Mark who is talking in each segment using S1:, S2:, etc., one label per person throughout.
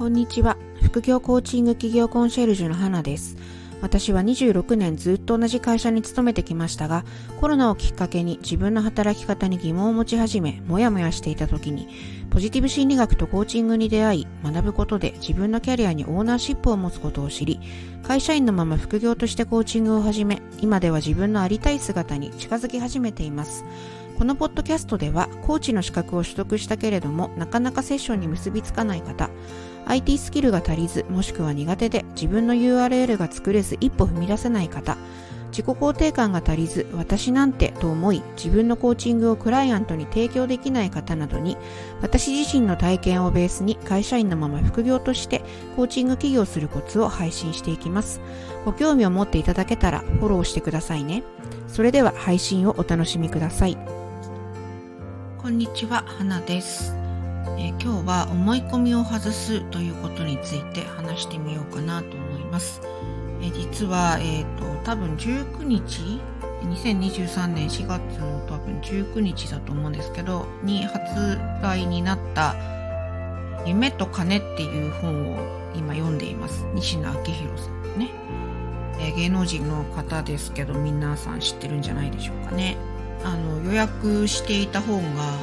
S1: こんにちは。副業コーチング企業コンシェルジュの花です。私は26年ずっと同じ会社に勤めてきましたが、コロナをきっかけに自分の働き方に疑問を持ち始め、もやもやしていた時に、ポジティブ心理学とコーチングに出会い、学ぶことで自分のキャリアにオーナーシップを持つことを知り、会社員のまま副業としてコーチングを始め、今では自分のありたい姿に近づき始めています。このポッドキャストでは、コーチの資格を取得したけれども、なかなかセッションに結びつかない方、IT スキルが足りず、もしくは苦手で自分の URL が作れず一歩踏み出せない方、自己肯定感が足りず、私なんてと思い、自分のコーチングをクライアントに提供できない方などに、私自身の体験をベースに会社員のまま副業としてコーチング起業するコツを配信していきます。ご興味を持っていただけたらフォローしてくださいね。それでは配信をお楽しみください。こんにちは、花です。え、今日は思い込みを外すということについて話してみようかなと思います。え、実は、えっ、ー、と、多分19日2023年4月の多分19日だと思うんですけど、に発売になった夢と金っていう本を今読んでいます。西野昭弘さんね。え芸能人の方ですけど、皆さん知ってるんじゃないでしょうかね。あの、予約していた本が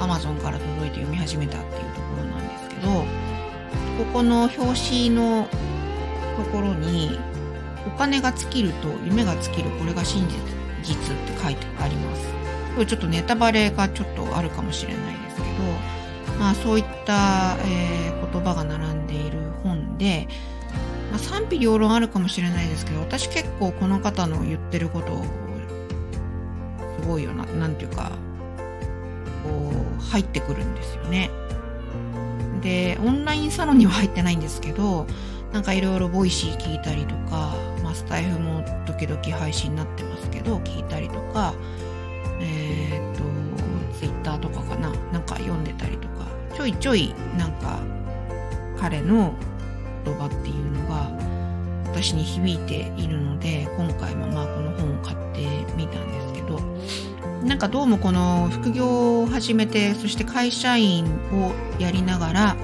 S1: Amazon から届いて読み始めたっていうところなんですけど、ここの表紙のところに、お金が尽きると夢が尽きる、これが真実って書いてあります。これちょっとネタバレがちょっとあるかもしれないですけど、まあそういった、えー、言葉が並んでいる本で、まあ、賛否両論あるかもしれないですけど、私結構この方の言ってることをごいよな、なんていうか、こう入ってくるんですよね。で、オンラインサロンには入ってないんですけど、なんかいろいろボイシー聞いたりとか、まあ、スタイフも時々配信になってますけど、聞いたりとか、えー、っと、ツイッターとかかな、なんか読んでたりとか、ちょいちょいなんか彼の言葉っていうのが私に響いているので、今回もまあこの本を買ってみたんですけど、なんかどうもこの副業を始めてそして会社員をやりながら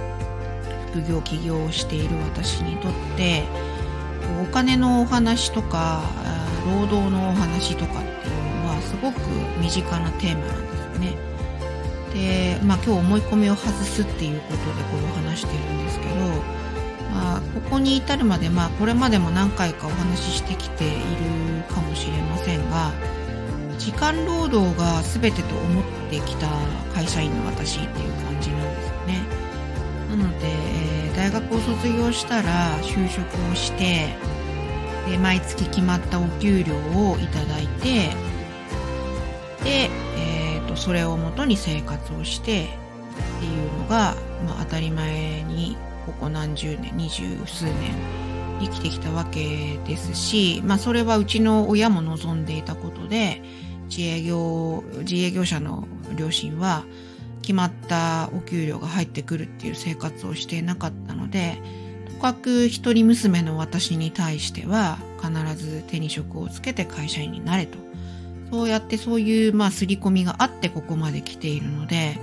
S1: 副業起業をしている私にとってお金のお話とか労働のお話とかっていうのはすごく身近なテーマなんですよね。で、まあ今日思い込みを外すっていうことでこれを話してるんですけど、まあここに至るまでまあこれまでも何回かお話ししてきているかもしれませんが、時間労働が全てと思ってきた会社員の私っていう感じなんですよね。なのでえ、大学を卒業したら就職をして、で毎月決まったお給料をいただいて、で、えーと、それをもとに生活をしてっていうのが、まあ、当たり前にここ何十年、二十数年生きてきたわけですし、まあそれはうちの親も望んでいたことで、自営業、自営業者の両親は決まったお給料が入ってくるっていう生活をしていなかったので、とかく一人娘の私に対しては必ず手に職をつけて会社員になれと。そうやってそういうまあ刷り込みがあってここまで来ているので、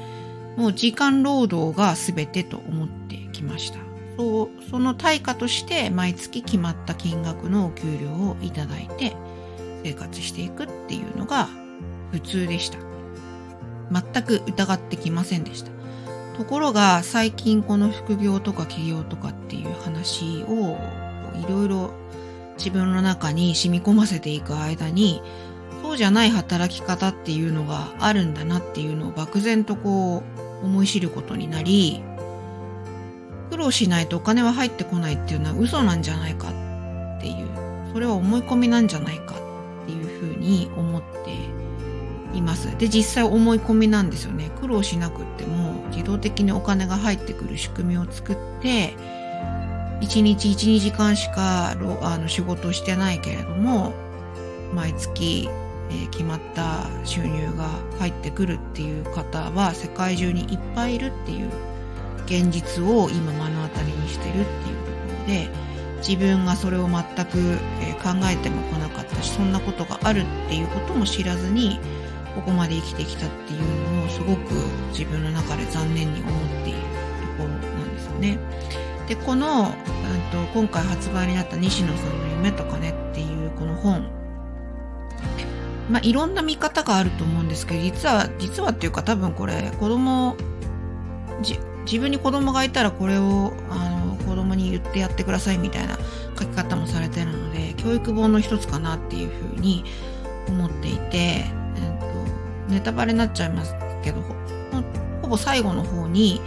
S1: もう時間労働が全てと思ってきました。そう、その対価として毎月決まった金額のお給料をいただいて、生活していくっていうのが普通でした。全く疑ってきませんでした。ところが最近この副業とか起業とかっていう話をいろいろ自分の中に染み込ませていく間にそうじゃない働き方っていうのがあるんだなっていうのを漠然とこう思い知ることになり苦労しないとお金は入ってこないっていうのは嘘なんじゃないかっていうそれは思い込みなんじゃないかっていうふうに思っています。で、実際思い込みなんですよね。苦労しなくっても自動的にお金が入ってくる仕組みを作って、1日1、2時間しかあの仕事をしてないけれども、毎月、え、決まった収入が入ってくるっていう方は世界中にいっぱいいるっていう現実を今目のにしてるっていうところで、自分がそれを全く、考えても来なかったしそんなことがあるっていうことも知らずにここまで生きてきたっていうのをすごく自分の中で残念に思っているところなんですよね。でこの、うん、と今回発売になった西野さんの夢とかねっていうこの本まあいろんな見方があると思うんですけど実は実はっていうか多分これ子供自分に子供がいたらこれをあの子供に言ってやってくださいみたいな書き方もされてるので教育本の一つかなっていうふうに思っていて、えーと、ネタバレになっちゃいますけどほぼ最後の方に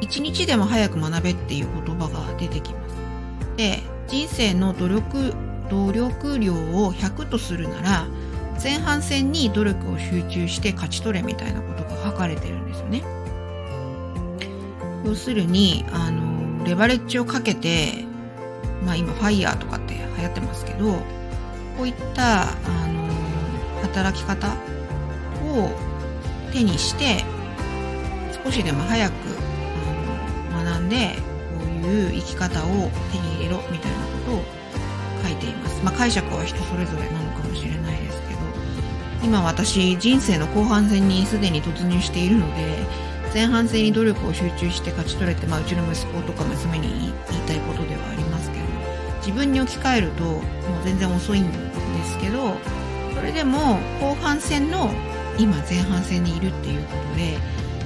S1: 一日でも早く学べっていう言葉が出てきます。で人生の努力努力量を100とするなら前半戦に努力を集中して勝ち取れみたいなことが書かれてるんですよね。要するにあのレバレッジをかけてまあ今ファイヤーとかって流行ってますけどこういったあの働き方を手にして少しでも早くあの学んでこういう生き方を手に入れろみたいなことを書いています。まあ解釈は人それぞれなのかもしれないですけど今私人生の後半戦にすでに突入しているので前半戦に努力を集中して勝ち取れて、まあ、うちの息子とか娘に言いたいことではありますけど自分に置き換えるともう全然遅いんですけどそれでも後半戦の今前半戦にいるっていうことで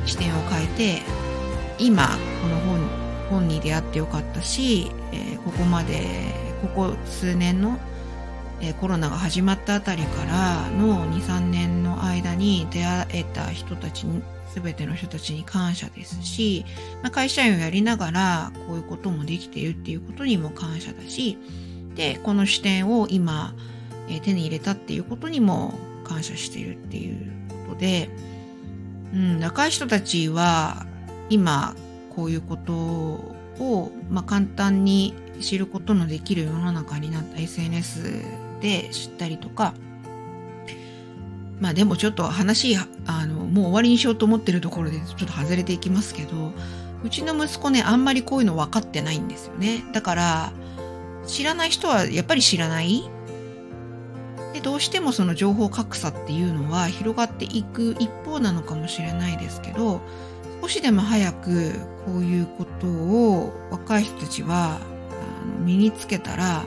S1: 視点を変えて今この本本に出会ってよかったし、えー、ここまでここ数年の、え、コロナが始まったあたりからの23年の間に出会えた人たちに全ての人たちに感謝ですし、まあ、会社員をやりながらこういうこともできているっていうことにも感謝だしでこの視点を今、え、手に入れたっていうことにも感謝しているっていうことで、うん、若い人たちは今こういうことを、まあ、簡単に知ることのできる世の中になった。SNS で知ったりとかまあでもちょっと話、あの、もう終わりにしようと思ってるところでちょっと外れていきますけど、うちの息子ね、あんまりこういうの分かってないんですよね。だから、知らない人はやっぱり知らない。で、どうしてもその情報格差っていうのは広がっていく一方なのかもしれないですけど、少しでも早くこういうことを若い人たちは身につけたら、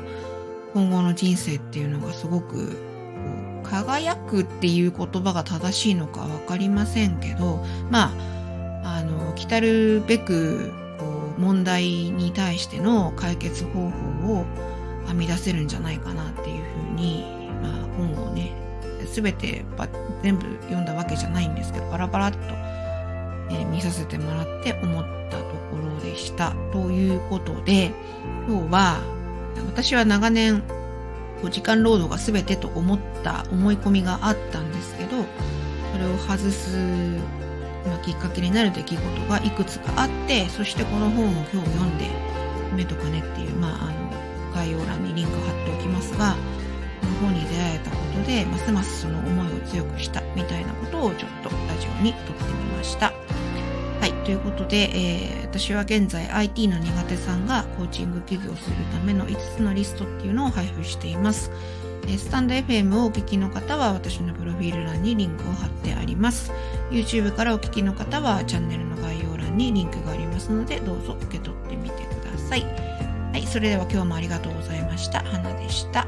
S1: 今後の人生っていうのがすごく輝くっていう言葉が正しいのか分かりませんけどまああの来たるべくこう問題に対しての解決方法を編み出せるんじゃないかなっていうふうに、まあ、本をね全て全部読んだわけじゃないんですけどバラバラっと、え、見させてもらって思ったところでした。ということで今日は私は長年時間労働が全てと思った思い込みがあったんですけどそれを外す、まあ、きっかけになる出来事がいくつかあってそしてこの本を今日読んで「目とかね」っていう、まあ、あの概要欄にリンク貼っておきますがこの本に出会えたことでますますその思いを強くしたみたいなことをちょっとラジオに撮ってみました。ということで、えー、私は現在 IT の苦手さんがコーチング起業するための5つのリストっていうのを配布しています。えスタンド FM をお聞きの方は私のプロフィール欄にリンクを貼ってあります。YouTube からお聞きの方はチャンネルの概要欄にリンクがありますのでどうぞ受け取ってみてください。はい。それでは今日もありがとうございました。花でした。